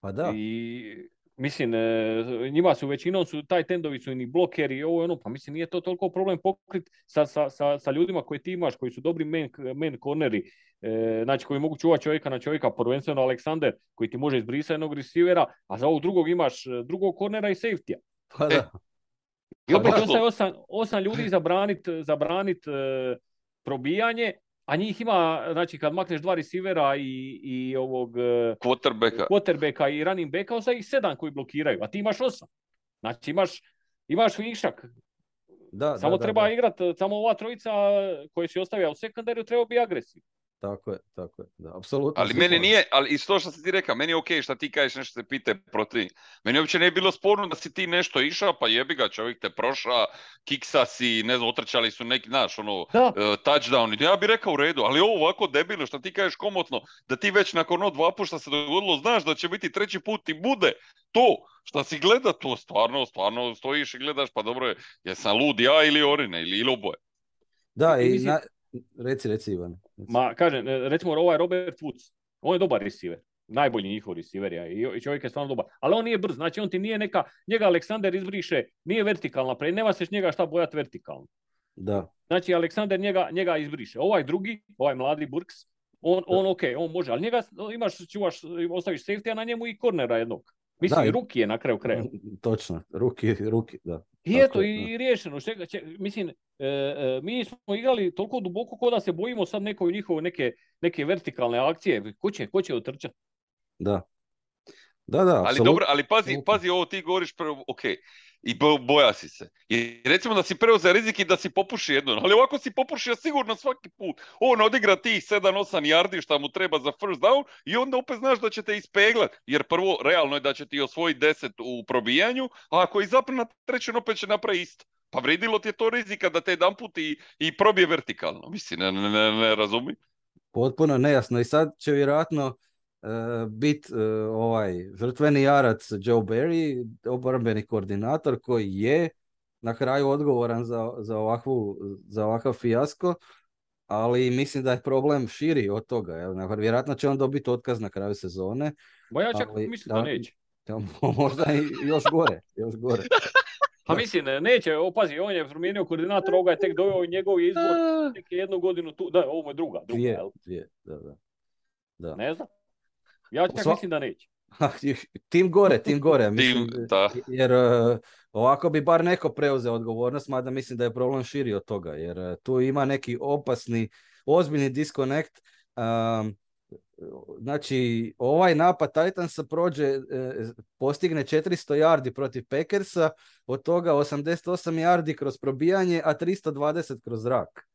Pa da. I mislim, e, njima su većinom su taj tendovi su i blokeri i ovo ono, pa mislim nije to toliko problem pokrit sa, sa, sa, sa ljudima koje ti imaš, koji su dobri main, main corneri, e, znači koji mogu čuvati čovjeka na čovjeka, prvenstveno Aleksander koji ti može izbrisati jednog receivera, a za ovog drugog imaš e, drugog cornera i safety Pa da. I opet pa ostaje osam, osam ljudi zabranit, zabranit probijanje, a njih ima, znači kad makneš dva receivera i, i ovog e, quarterbacka. quarterbacka i running backa, ostaje ih sedam koji blokiraju, a ti imaš osam. Znači imaš, imaš višak. Da, samo da, treba da, igrati, samo ova trojica koji si ostavio u sekundariju treba biti agresivni. Tako je, tako je, da, apsolutno. Ali meni nije, ali iz to što si ti rekao, meni je ok što ti kažeš nešto se pite protiv. Meni uopće ne je bilo sporno da si ti nešto išao, pa jebi ga, čovjek te proša, kiksa si, ne znam, otrčali su neki, naš, ono, uh, touchdown. Ja bih rekao u redu, ali ovo ovako debilno što ti kažeš komotno, da ti već nakon ono dva puta se dogodilo, znaš da će biti treći put i bude to što si gleda to, stvarno, stvarno stojiš i gledaš, pa dobro je, jesam lud ja ili Orine, ili, ili oboje. Da, i, na, Reci, reci Ivan. Ma, kažem, e, recimo ovaj Robert Woods, on je dobar receiver. Najbolji njihov receiver ja, i čovjek je stvarno dobar. Ali on nije brz, znači on ti nije neka, njega Aleksander izbriše, nije vertikalna, pre, nema se njega šta bojati vertikalno. Da. Znači Aleksander njega, njega izbriše. Ovaj drugi, ovaj mladi Burks, on, on ok, on može, ali njega imaš, čuvaš, ostaviš safety, a na njemu i kornera jednog. Mislim, da, Ruki je na kraju kraja. Točno, Ruki, Ruki, da. I eto, i riješeno. mislim, e, e, mi smo igrali toliko duboko ko da se bojimo sad nekoj njihove neke, neke vertikalne akcije. Ko će, ko će otrčati? Da. Da, da, ali dobro, ali pazi, pazi ovo ti govoriš prvo, ok, i boja si se. I recimo da si preuzeo rizik i da si popuši jednu, ali ovako si popušio sigurno svaki put. On odigra tih 7-8 yardi šta mu treba za first down i onda opet znaš da će te ispeglat. Jer prvo, realno je da će ti osvojiti 10 u probijanju, a ako i zapne na treću, opet će napraviti isto. Pa vridilo ti je to rizika da te jedan put i, probije vertikalno. Mislim, ne, ne, ne, ne. Potpuno nejasno. I sad će vjerojatno Uh, bit uh, ovaj žrtveni jarac Joe Barry, obrambeni koordinator koji je na kraju odgovoran za, za, ovakvu, za ovakav fijasko, ali mislim da je problem širi od toga. Jel? Vjerojatno će on dobiti otkaz na kraju sezone. Bo ja čak mislim da, neće. možda i još gore. Još gore. Pa mislim, neće, opazi, on je promijenio koordinator, ovoga je tek doveo i njegov izbor tek jednu godinu tu. Da, ovo je druga. druga dvije, dvije, da, da. da. Ne znam. Ja čak mislim da neće. tim gore, tim gore. Mislim, Jer uh, ovako bi bar neko preuzeo odgovornost, mada mislim da je problem širi od toga. Jer uh, tu ima neki opasni, ozbiljni disconnect. Um, znači, ovaj napad Titansa prođe, e, postigne 400 yardi protiv Packersa, od toga 88 yardi kroz probijanje, a 320 kroz zrak.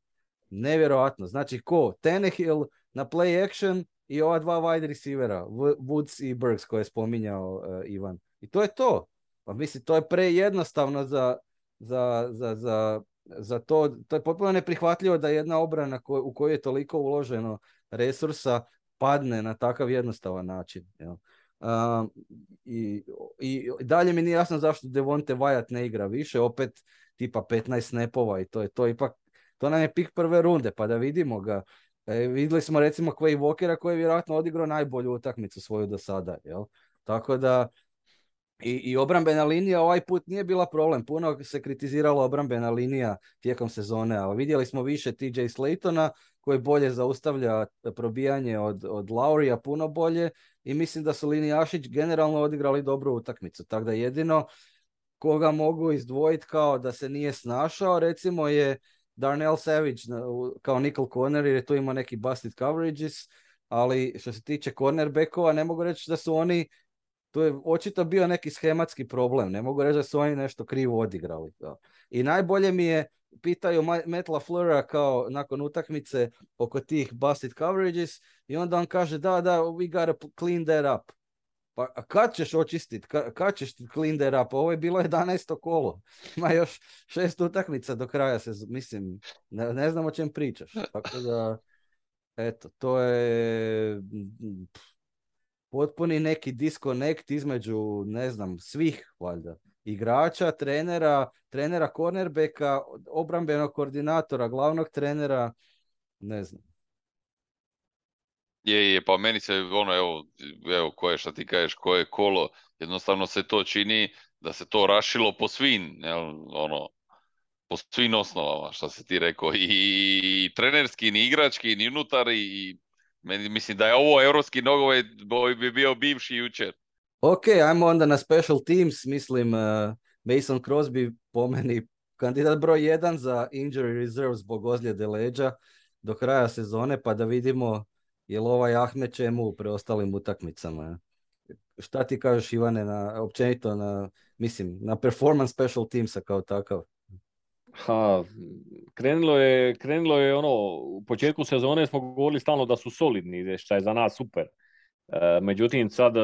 Nevjerojatno. Znači, ko? Tenehill na play action, i ova dva wide receivera, Woods i Burks koje je spominjao uh, Ivan. I to je to. Pa mislim, to je prejednostavno za, za, za, za, za to. To je potpuno neprihvatljivo da jedna obrana u kojoj je toliko uloženo resursa padne na takav jednostavan način. Jel? i, I dalje mi nije jasno zašto Devonte Wyatt ne igra više, opet tipa 15 snapova i to je to. Ipak, to nam je pik prve runde, pa da vidimo ga E, vidjeli smo recimo Quay Walkera koji je vjerojatno odigrao najbolju utakmicu svoju do sada. Jel? Tako da i, i obrambena linija ovaj put nije bila problem. Puno se kritizirala obrambena linija tijekom sezone, ali vidjeli smo više TJ Slaytona koji bolje zaustavlja probijanje od, od Laurija, puno bolje i mislim da su linijašić generalno odigrali dobru utakmicu. Tako da jedino koga mogu izdvojiti kao da se nije snašao recimo je Darnell Savage kao nickel corner jer je tu ima neki busted coverages, ali što se tiče cornerbackova ne mogu reći da su oni to je očito bio neki schematski problem. Ne mogu reći da su oni nešto krivo odigrali. I najbolje mi je, pitaju Matt LaFleura kao nakon utakmice oko tih busted coverages i onda on kaže da, da, we gotta clean that up. Pa kad ćeš očistiti, kad, ćeš clean that up? Ovo je bilo 11. kolo. Ima još šest utakmica do kraja se, mislim, ne, ne znam o čem pričaš. Tako da, eto, to je potpuni neki disconnect između, ne znam, svih valjda. Igrača, trenera, trenera cornerbacka, obrambenog koordinatora, glavnog trenera, ne znam. Je, je, pa meni se ono, evo, evo koje šta ti kažeš, koje kolo, jednostavno se to čini da se to rašilo po svim, jel, ono, po svim osnovama, što se ti rekao, i, i trenerski, ni igrački, ni unutar, i meni, mislim da je ovo europski nogomet bi bio bivši jučer. Ok, ajmo onda na special teams, mislim, uh, Mason Crosby po meni kandidat broj jedan za injury reserve zbog ozljede leđa do kraja sezone, pa da vidimo jel ovaj Ahmed čemu u preostalim utakmicama. Šta ti kažeš Ivane na, općenito na, mislim, na performance special teamsa kao takav? Ha, krenulo je, krenulo je ono, u početku sezone smo govorili stalno da su solidni, što je za nas super. E, međutim, sad e,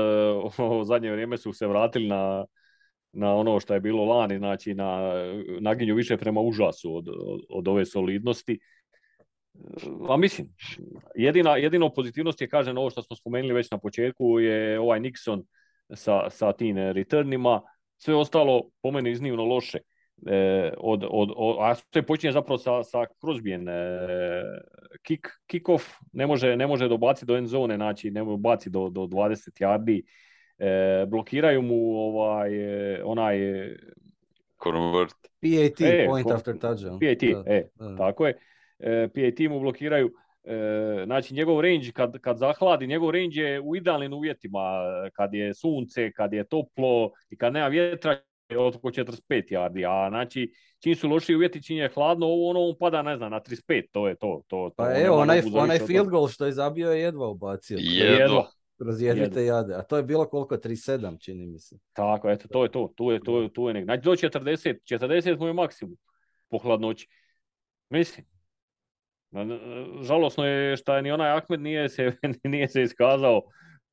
u zadnje vrijeme su se vratili na, na ono što je bilo lani, znači na naginju više prema užasu od, od, od ove solidnosti. A mislim, jedina, jedino pozitivnost je, kažem, ovo što smo spomenuli već na početku, je ovaj Nixon sa, sa tim returnima. Sve ostalo, po meni, iznimno loše. E, od, od, od, a sve počinje zapravo sa, sa Crosbyen. E, kick, kick off ne može, ne može dobaciti do end zone, znači ne može baciti do, do 20 yardi. E, blokiraju mu ovaj, e, onaj... Convert. PAT, e, point after touchdown. PAT, e, tako je e, PAT mu blokiraju. E, znači njegov range kad, kad zahladi, njegov range je u idealnim uvjetima, kad je sunce, kad je toplo i kad nema vjetra je oko 45 yardi, a znači čim su loši uvjeti, čim je hladno, ovo ono on pada, ne znam, na 35, to je to. to, to pa evo, onaj, onaj field goal što je zabio je jedva ubacio. Jedva. kroz jedvite jade. A to je bilo koliko? 3-7 čini mi se. Tako, eto, to je to. Tu je, tu je, tu je nek. Znači do 40, 40 mu je maksimum po hladnoći. Mislim. Žalosno je što ni onaj Ahmed nije se, nije se iskazao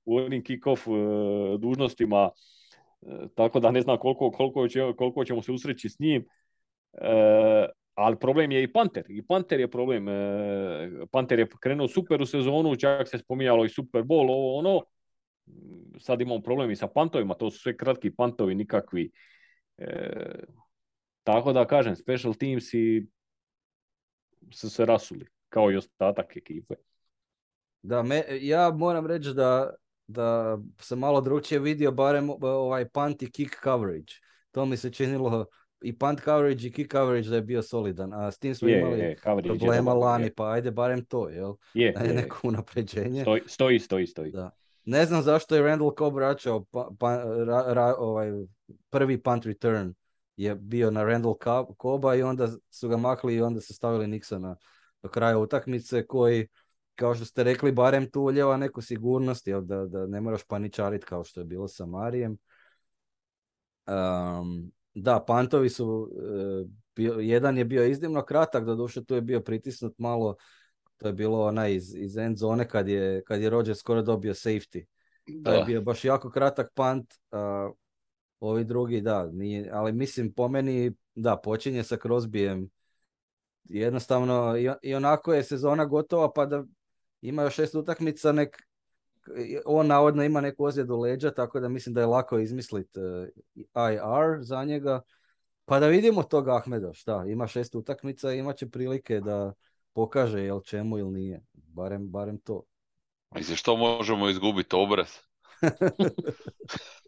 u onim kick-off e, dužnostima, e, tako da ne znam koliko, koliko, će, koliko ćemo se usreći s njim. E, ali problem je i Panter. I Panter je problem. Panter je krenuo super u sezonu, čak se spominjalo i Super Bowl, ovo ono. Sad imamo problem i sa pantovima, to su sve kratki pantovi, nikakvi. tako da kažem, special teams i su se rasuli, kao i ostatak ekipe. Da, me, ja moram reći da da se malo drugčije vidio barem ovaj punt i kick coverage. To mi se činilo i punt coverage i kick coverage da je bio solidan, a s tim smo imali je, problema lani, pa ajde barem to, jel? Je, je neko unapređenje. Stoji, stoji, stoji. stoji. Da. Ne znam zašto je Randall Cobb vraćao pa, pa, ra, ovaj, prvi punt return je bio na Randall Coba i onda su ga makli i onda su stavili Nixona do kraja utakmice koji kao što ste rekli, barem tu uljeva neku sigurnost, jel, da, da ne moraš paničariti kao što je bilo sa Marijem. Um, da, pantovi su, uh, jedan je bio iznimno kratak, doduše tu je bio pritisnut malo, to je bilo onaj iz, iz end zone kad je, kad je Roger skoro dobio safety. To je bio baš jako kratak pant, uh, ovi drugi da, nije, ali mislim po meni da, počinje sa Crosbyjem jednostavno i, onako je sezona gotova pa da ima još šest utakmica, nek, on navodno ima neku ozljedu leđa, tako da mislim da je lako izmislit uh, e, IR za njega. Pa da vidimo tog Ahmeda, šta, ima šest utakmica i imat će prilike da pokaže jel čemu ili nije. Barem, barem to. Mislim, što možemo izgubiti obraz?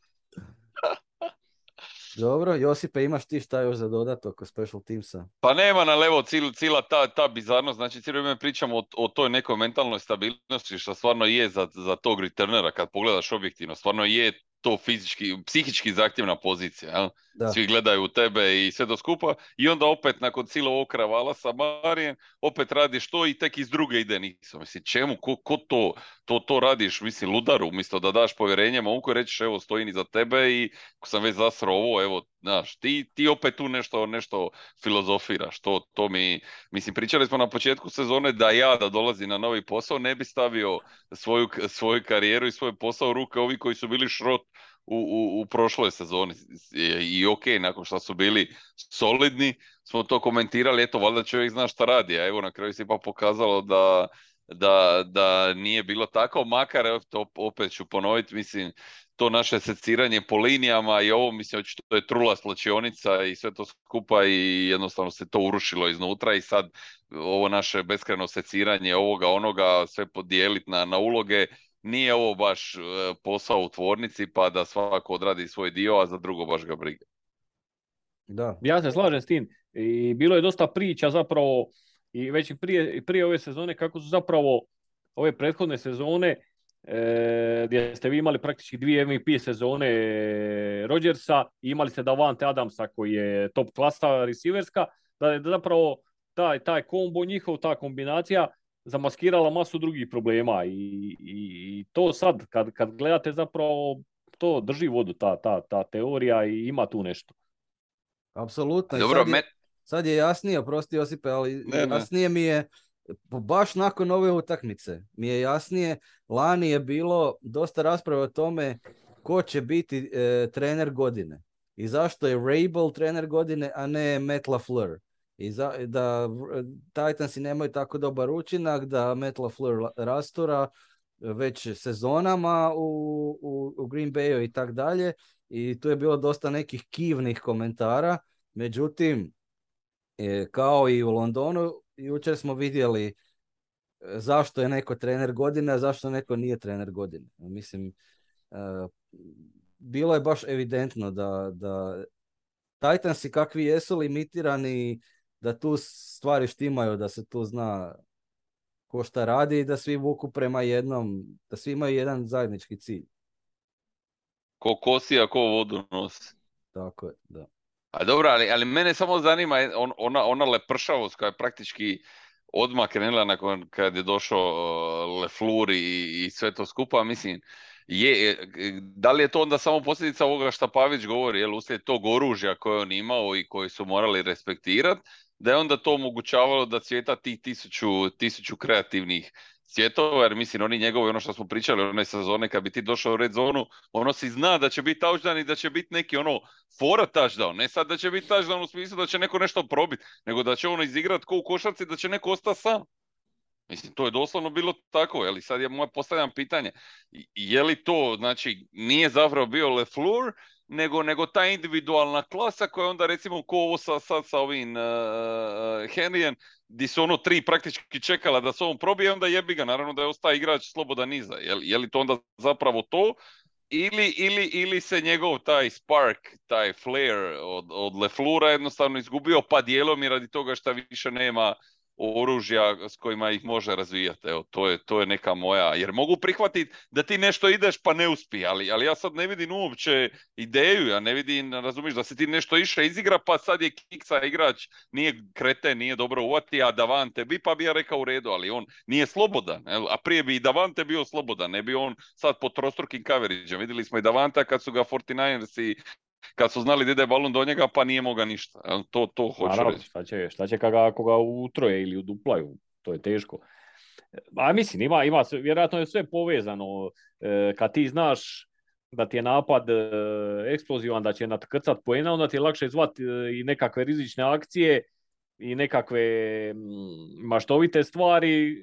Dobro, Josipe, imaš ti šta još za dodat oko special teamsa? Pa nema na levo cijela ta, ta bizarnost, znači cijelo vrijeme pričamo o, o, toj nekoj mentalnoj stabilnosti što stvarno je za, za tog returnera kad pogledaš objektivno, stvarno je to fizički, psihički zahtjevna pozicija. Jel? Svi gledaju u tebe i sve do skupa i onda opet nakon cijelog ovog kravala sa Marijem opet radiš to i tek iz druge ide nisam. Mislim, čemu, ko, ko to, to, to radiš, mislim, ludaru, umjesto da daš povjerenje momku reći evo stojim iza tebe i ako sam već zasro ovo, evo, znaš, ti, ti opet tu nešto, nešto filozofiraš. To, to mi, mislim, pričali smo na početku sezone da ja da dolazi na novi posao ne bi stavio svoju, svoju karijeru i svoj posao u ruke ovi koji su bili šrot u, u, u prošloj sezoni i ok, nakon što su bili solidni, smo to komentirali, eto, valjda čovjek zna šta radi, a evo na kraju se ipak pokazalo da, da, da nije bilo tako, makar, to opet ću ponoviti, mislim, to naše seciranje po linijama i ovo, mislim, to je trula slačionica i sve to skupa i jednostavno se to urušilo iznutra i sad ovo naše beskreno seciranje ovoga, onoga, sve podijeliti na, na uloge, nije ovo baš e, posao u tvornici pa da svako odradi svoj dio, a za drugo baš ga briga. Da. Ja se slažem s tim. I bilo je dosta priča zapravo i već i prije, prije ove sezone kako su zapravo ove prethodne sezone e, gdje ste vi imali praktički dvije MVP sezone e, Rodgersa i imali ste Davante Adamsa koji je top klasa receiverska, da je zapravo taj, taj kombo njihov, ta kombinacija zamaskirala masu drugih problema i, i, to sad kad, kad gledate zapravo to drži vodu ta, ta, ta teorija i ima tu nešto. Apsolutno. Dobro, sad, je, sad je jasnije, oprosti Josipe, ali jasnije mi je baš nakon ove utakmice mi je jasnije, lani je bilo dosta rasprave o tome ko će biti e, trener godine i zašto je Rabel trener godine, a ne Matt LaFleur i za, da Titansi nemaju tako dobar učinak, da Matt LaFleur rastura već sezonama u, u, u Green Bayu i tak dalje. I tu je bilo dosta nekih kivnih komentara. Međutim, kao i u Londonu, jučer smo vidjeli e, zašto je neko trener godine, a zašto neko nije trener godine. Mislim, e, bilo je baš evidentno da, da Titansi kakvi jesu limitirani da tu stvari štimaju, da se tu zna ko šta radi i da svi vuku prema jednom, da svi imaju jedan zajednički cilj. Ko kosi, a ko vodu nosi. Tako je, da. A dobro, ali, ali mene samo zanima ona, ona lepršavost koja je praktički odmah krenula nakon kad je došao Leflur i, i sve to skupa, mislim, je, e, da li je to onda samo posljedica ovoga što Pavić govori, jel uslijed tog oružja koje on imao i koji su morali respektirati, da je onda to omogućavalo da cvjeta tih tisuću, tisuću kreativnih svjetova, jer mislim oni njegovi, ono što smo pričali one sezone, kad bi ti došao u red zonu, ono si zna da će biti touchdown i da će biti neki ono fora touchdown, ne sad da će biti touchdown u smislu da će neko nešto probiti, nego da će ono izigrat ko u košarci, da će neko ostati sam. Mislim, to je doslovno bilo tako, ali sad ja moje postavljam pitanje, je li to, znači, nije zapravo bio LeFleur, nego, nego ta individualna klasa koja onda recimo ko ovo sa, sad sa ovim uh, Henrijem, di su ono tri praktički čekala da se on probije, onda jebi ga, naravno da je ostao igrač slobodan niza. Je, je li to onda zapravo to? Ili, ili, ili se njegov taj spark, taj flare od, od Leflura jednostavno izgubio, pa dijelom i radi toga što više nema oružja s kojima ih može razvijati. Evo, to je, to je neka moja, jer mogu prihvatiti da ti nešto ideš pa ne uspije, ali, ali ja sad ne vidim uopće ideju, ja ne vidim, razumiješ, da se ti nešto iše izigra, pa sad je kiksa igrač, nije krete, nije dobro uvati, a Davante bi, pa bi ja rekao u redu, ali on nije slobodan, a prije bi i Davante bio slobodan, ne bi on sad pod trostrukim coverage Vidjeli smo i Davanta kad su ga 49ersi kad su znali da ide balon do njega, pa nije moga ništa. To, to hoću Naravno, reći. Šta će, šta će kada ako ga utroje ili uduplaju, to je teško. A mislim, ima, ima, vjerojatno je sve povezano. E, kad ti znaš da ti je napad e, eksplozivan, da će natkrcat poena, onda ti je lakše zvati e, i nekakve rizične akcije i nekakve maštovite stvari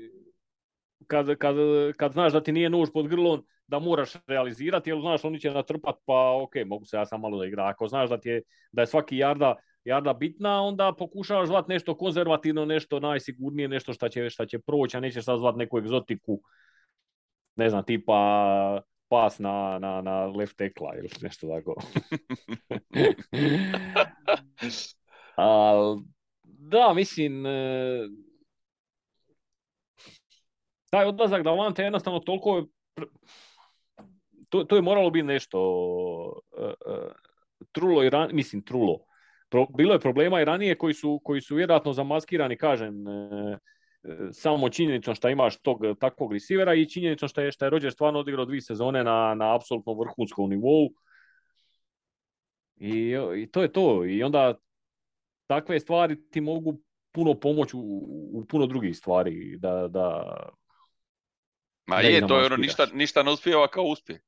kad, kad, kad znaš da ti nije nuž pod grlom, da moraš realizirati, jer znaš oni će natrpat, pa ok, mogu se ja sam malo da igra. Ako znaš da, ti je, da je svaki jarda, jarda bitna, onda pokušavaš zvat nešto konzervativno, nešto najsigurnije, nešto šta će, šta će proći, a nećeš sad zvat neku egzotiku, ne znam, tipa pas na, na, na left tekla ili nešto tako. Al, da, mislim, e, taj odlazak Davante je jednostavno toliko to, to je moralo biti nešto uh, uh, trulo i ran, mislim trulo. bilo je problema i ranije koji su, koji su vjerojatno zamaskirani, kažem, uh, samo činjenicom što imaš tog takvog receivera i činjenicom što je, što je Roger stvarno odigrao dvije sezone na, na apsolutno vrhunskom nivou. I, I to je to. I onda takve stvari ti mogu puno pomoći u, u puno drugih stvari. Da, da, Ma je, to je ono, ništa, ništa ne uspijeva kao uspjeh.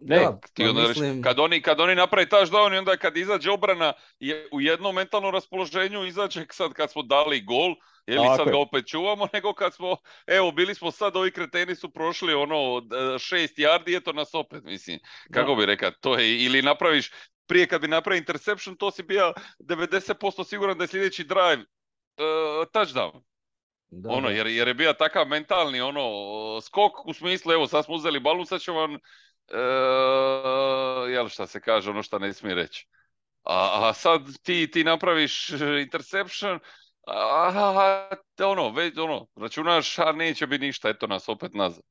Ne, ti pa onda mislim... kad, oni, kad oni naprave touchdown i onda kad izađe obrana je u jednom mentalnom raspoloženju izađe sad kad smo dali gol, je li sad ga opet čuvamo, nego kad smo, evo, bili smo sad, ovi kreteni su prošli ono šest yardi, eto nas opet, mislim, kako bi rekao, to je, ili napraviš, prije kad bi napravio interception, to si bio 90% siguran da je sljedeći drive uh, touchdown. Da, ono, Jer, jer je bio takav mentalni ono skok u smislu, evo sad smo uzeli balon, sad ćemo vam, e, jel šta se kaže, ono što ne smije reći. A, a sad ti, ti napraviš interception, a, ono, već, ono, računaš, a neće biti ništa, eto nas opet nazad.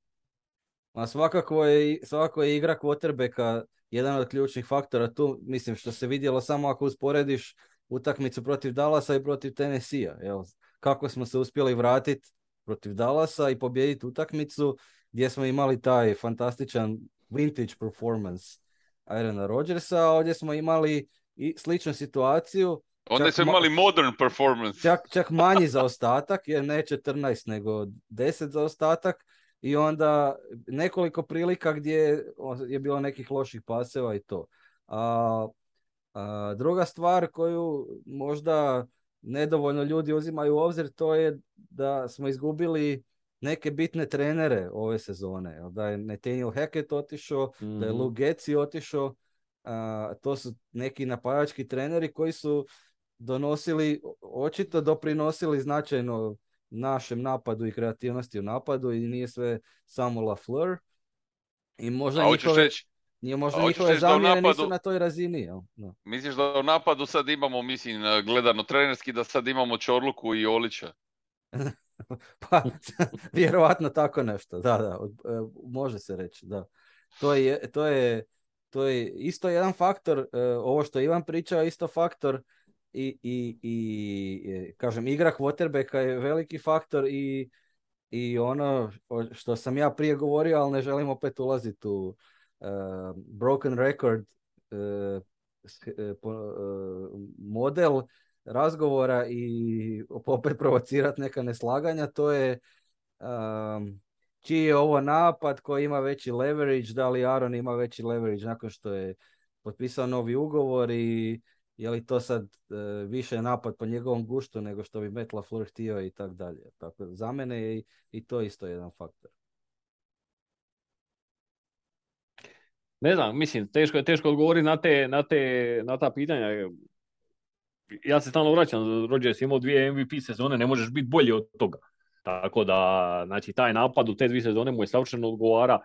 A svakako je, svakako je igra quarterbacka jedan od ključnih faktora tu, mislim što se vidjelo samo ako usporediš utakmicu protiv Dallasa i protiv Tennessee-a. Kako smo se uspjeli vratiti protiv Dallasa i pobijediti utakmicu gdje smo imali taj fantastičan vintage performance Aarona Rodgersa, a ovdje smo imali i sličnu situaciju. Onda smo imali modern performance. Čak, čak manji zaostatak, jer ne 14 nego 10 zaostatak. I onda nekoliko prilika gdje je bilo nekih loših paseva i to. A, a, druga stvar koju možda nedovoljno ljudi uzimaju u obzir, to je da smo izgubili neke bitne trenere ove sezone. Da je Nathaniel Hackett otišao, da je mhm. Luke Getzi otišao. to su neki napadački treneri koji su donosili, očito doprinosili značajno našem napadu i kreativnosti u napadu i nije sve samo LaFleur. I možda A njihove... Nije možda njihove zamjene napadu, nisu na toj razini. Jel? Misliš da u napadu sad imamo, mislim, gledano trenerski, da sad imamo Čorluku i Olića? pa, vjerovatno tako nešto, da, da, e, može se reći, da. To je, to je, to je isto jedan faktor, e, ovo što Ivan pričao, isto faktor i, i, i kažem, igra quarterbacka je veliki faktor i, i ono što sam ja prije govorio, ali ne želim opet ulaziti u broken record model razgovora i opet provocirati neka neslaganja, to je um, čiji je ovo napad koji ima veći leverage, da li Aaron ima veći leverage nakon što je potpisao novi ugovor i je li to sad e, više napad po njegovom guštu nego što bi Matt LaFleur htio i tako dalje. Tako za mene je i to isto jedan faktor. Ne znam, mislim, teško je teško odgovoriti na, te, na, te, na ta pitanja. Ja se stalno vraćam, Rodgers imao dvije MVP sezone, ne možeš biti bolji od toga. Tako da, znači, taj napad u te dvije sezone mu je savršeno odgovara.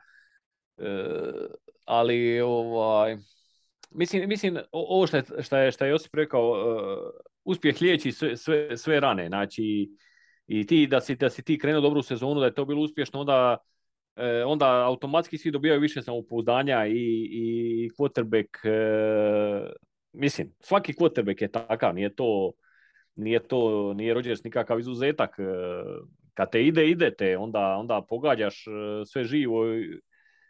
E, ali, ovaj, mislim, mislim, ovo što je, što je, što je Josip rekao, uh, uspjeh liječi sve, sve, sve, rane. Znači, i ti da si, da si ti krenuo dobru sezonu, da je to bilo uspješno, onda, uh, onda automatski svi dobijaju više samopouzdanja i, i quarterback, uh, mislim, svaki quarterback je takav, nije to, nije to, nije Rodgers nikakav izuzetak. Kad te ide, ide te, onda, onda pogađaš sve živo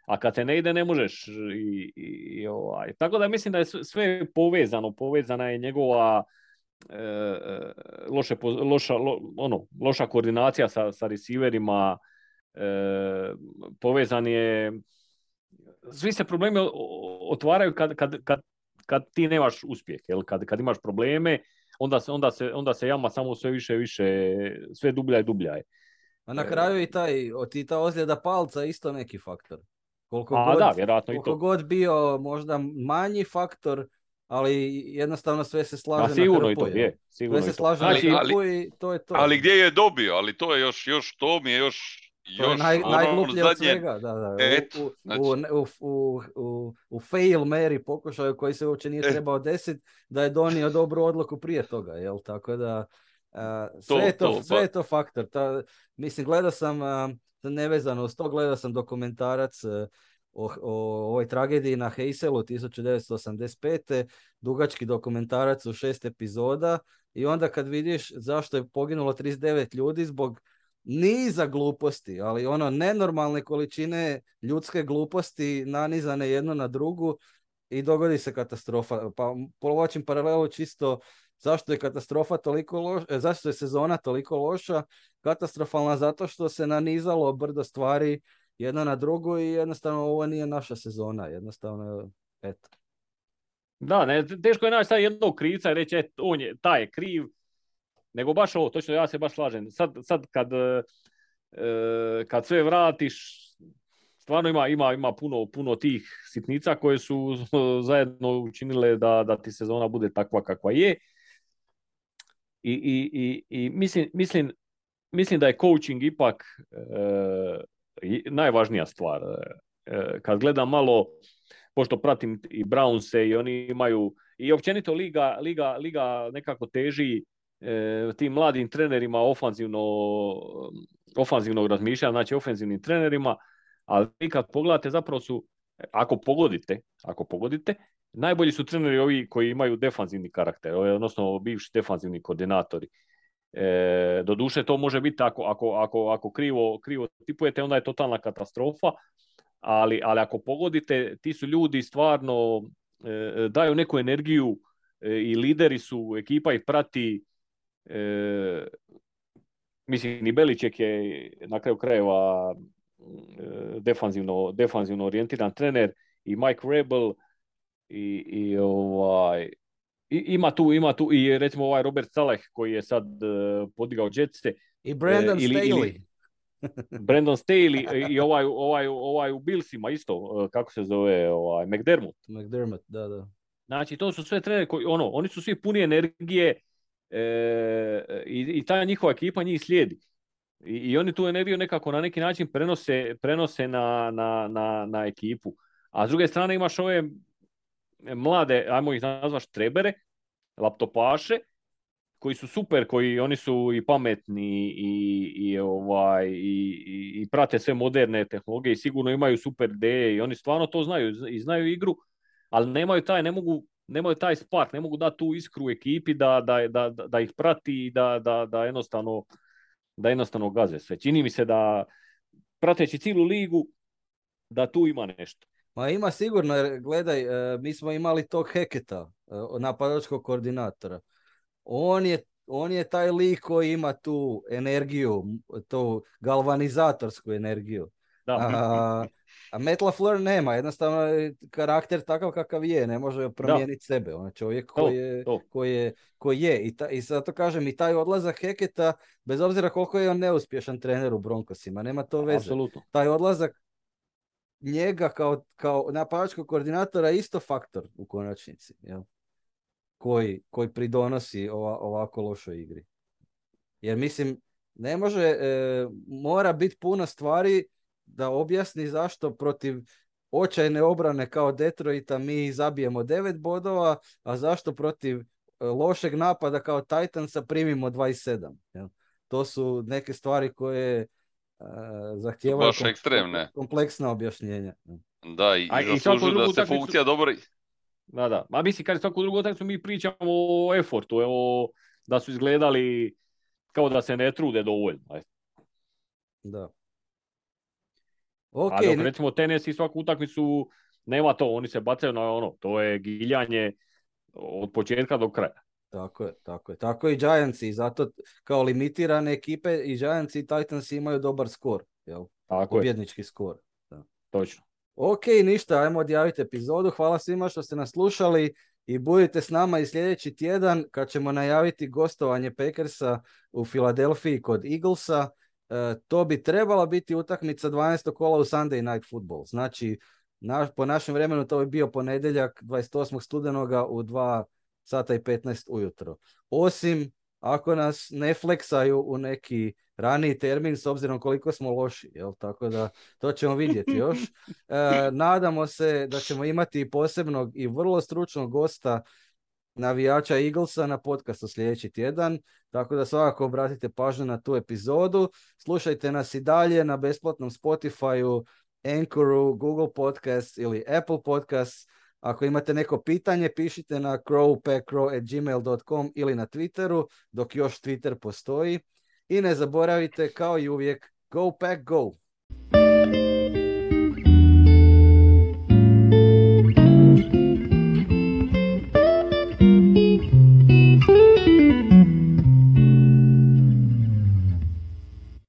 a kad te ne ide ne možeš i, i, ovaj. tako da mislim da je sve povezano povezana je njegova e, e loše, loša, ono, loša koordinacija sa, sa receiverima e, povezan je svi se problemi otvaraju kad, kad, kad, kad ti nemaš uspjeh jel? Kad, kad imaš probleme onda se, onda, se, onda se jama samo sve više više sve dublja i dublja je a na kraju i taj, i ta ozljeda palca isto neki faktor. Koliko, A, god, da, vjerojatno koliko god bio možda manji faktor, ali jednostavno sve se slaže sigurno na hrpu. I to, je, sigurno sve se slaže ali, na ali, i to je to. Ali gdje je dobio, ali to je još, još to mi je još to je naj, ono, najgluplje od svega, da, da. Et, u, znači... u, u, u, u, fail Mary pokušaju koji se uopće nije trebao desiti, da je donio dobru odluku prije toga, jel? Tako da, uh, sve, to, je to, to, sve je to faktor. Ta, mislim, gledao sam, uh, nevezano uz to, gledao sam dokumentarac uh, o, o ovoj tragediji na Heyselu 1985. Dugački dokumentarac u šest epizoda i onda kad vidiš zašto je poginulo 39 ljudi zbog niza gluposti, ali ono nenormalne količine ljudske gluposti nanizane jedno na drugu i dogodi se katastrofa. Pa povlačim paralelu čisto zašto je katastrofa toliko loša, e, zašto je sezona toliko loša, katastrofalna zato što se nanizalo brdo stvari jedna na drugu i jednostavno ovo nije naša sezona, jednostavno eto. Da, ne, teško je naći sad jednog krivca i reći, et, on je, taj je kriv, nego baš ovo, točno ja se baš slažem. Sad, sad kad, e, kad sve vratiš, stvarno ima, ima, ima puno, puno tih sitnica koje su zajedno učinile da, da ti sezona bude takva kakva je. I, i, i, i mislim, mislim, mislim da je coaching ipak e, najvažnija stvar. E, e, kad gledam malo, pošto pratim i Brownse i oni imaju, i općenito liga, liga, liga nekako teži e, tim mladim trenerima ofanzivno, ofanzivnog razmišljanja, znači ofenzivnim trenerima, ali vi kad pogledate zapravo su, ako pogodite, ako pogodite, najbolji su treneri ovi koji imaju defanzivni karakter, odnosno bivši defanzivni koordinatori. E, doduše to može biti ako, ako, ako, ako krivo, krivo tipujete, onda je totalna katastrofa, ali, ali ako pogodite, ti su ljudi stvarno e, daju neku energiju e, i lideri su, ekipa ih prati, e, mislim i Beliček je na kraju krajeva e, defanzivno, defanzivno orijentiran trener i Mike Rebel i, i ovaj, ima tu, ima tu i recimo ovaj Robert Saleh koji je sad uh, podigao Jetste. I Brandon uh, ili, Staley. Ili, Brandon Staley i ovaj, ovaj, ovaj u Billsima isto, uh, kako se zove, ovaj, McDermott. McDermott, da, da. Znači, to su sve treneri koji, ono, oni su svi puni energije e, i, i ta njihova ekipa njih slijedi. I, I, oni tu energiju nekako na neki način prenose, prenose na, na, na, na ekipu. A s druge strane imaš ove mlade, ajmo ih nazvaš trebere, laptopaše, koji su super, koji oni su i pametni i, i, ovaj, i, i, prate sve moderne tehnologije i sigurno imaju super ideje i oni stvarno to znaju i znaju igru, ali nemaju taj, ne mogu, nemaju taj spark, ne mogu dati tu iskru ekipi da, da, da, da ih prati i da, da, da jednostavno da jednostavno gaze sve. Čini mi se da prateći cijelu ligu da tu ima nešto. Ma ima sigurno, jer gledaj, e, mi smo imali tog Heketa, e, napadačkog koordinatora. On je, on je taj lik koji ima tu energiju, tu galvanizatorsku energiju. Da. A, a Matt LaFleur nema, jednostavno je karakter takav kakav je, ne može promijeniti sebe. On je čovjek koji je, to. koji je, koji je. I, ta, I zato kažem, i taj odlazak Heketa, bez obzira koliko je on neuspješan trener u Broncosima, nema to veze. Apsolutno. Taj odlazak njega kao, kao napadačkog koordinatora je isto faktor u konačnici. Jel? Koji, koji pridonosi ova, ovako lošoj igri. Jer mislim, ne može, e, mora biti puno stvari da objasni zašto protiv očajne obrane kao Detroita mi zabijemo 9 bodova, a zašto protiv e, lošeg napada kao Titansa primimo 27. Jel? To su neke stvari koje uh, zahtijevaju Baš ekstremne. kompleksna objašnjenja. Da, i, A i i svaku zaslužuju drugu da se utakmicu- funkcija dobro... Da, da. Ma mislim, kad svaku drugu utakmicu mi pričamo o efortu, o, da su izgledali kao da se ne trude dovoljno. Da. Ok, A dok ne- recimo tenis i svaku utakmicu nema to, oni se bacaju na ono, to je giljanje od početka do kraja. tako je, tako je. Tako i Giantsi, i zato kao limitirane ekipe i Giantsi i Titans imaju dobar skor, jel? Tako je, Pobjednički skor. točno. Ok, ništa, ajmo odjaviti epizodu. Hvala svima što ste nas slušali i budite s nama i sljedeći tjedan kad ćemo najaviti gostovanje Packersa u Filadelfiji kod Eaglesa. E, to bi trebala biti utakmica 12. kola u Sunday Night Football. Znači, na- po našem vremenu to bi bio ponedjeljak 28. studenoga u 2 sata i 15 ujutro. Osim ako nas ne fleksaju u neki raniji termin s obzirom koliko smo loši, jel? Tako da to ćemo vidjeti još. E, nadamo se da ćemo imati posebnog i vrlo stručnog gosta navijača Eaglesa na podcastu sljedeći tjedan, tako da svakako obratite pažnju na tu epizodu. Slušajte nas i dalje na besplatnom Spotifyu, Anchoru, Google Podcast ili Apple Podcast. Ako imate neko pitanje, pišite na crowpackcrow.gmail.com ili na Twitteru, dok još Twitter postoji. I ne zaboravite, kao i uvijek, go pack go!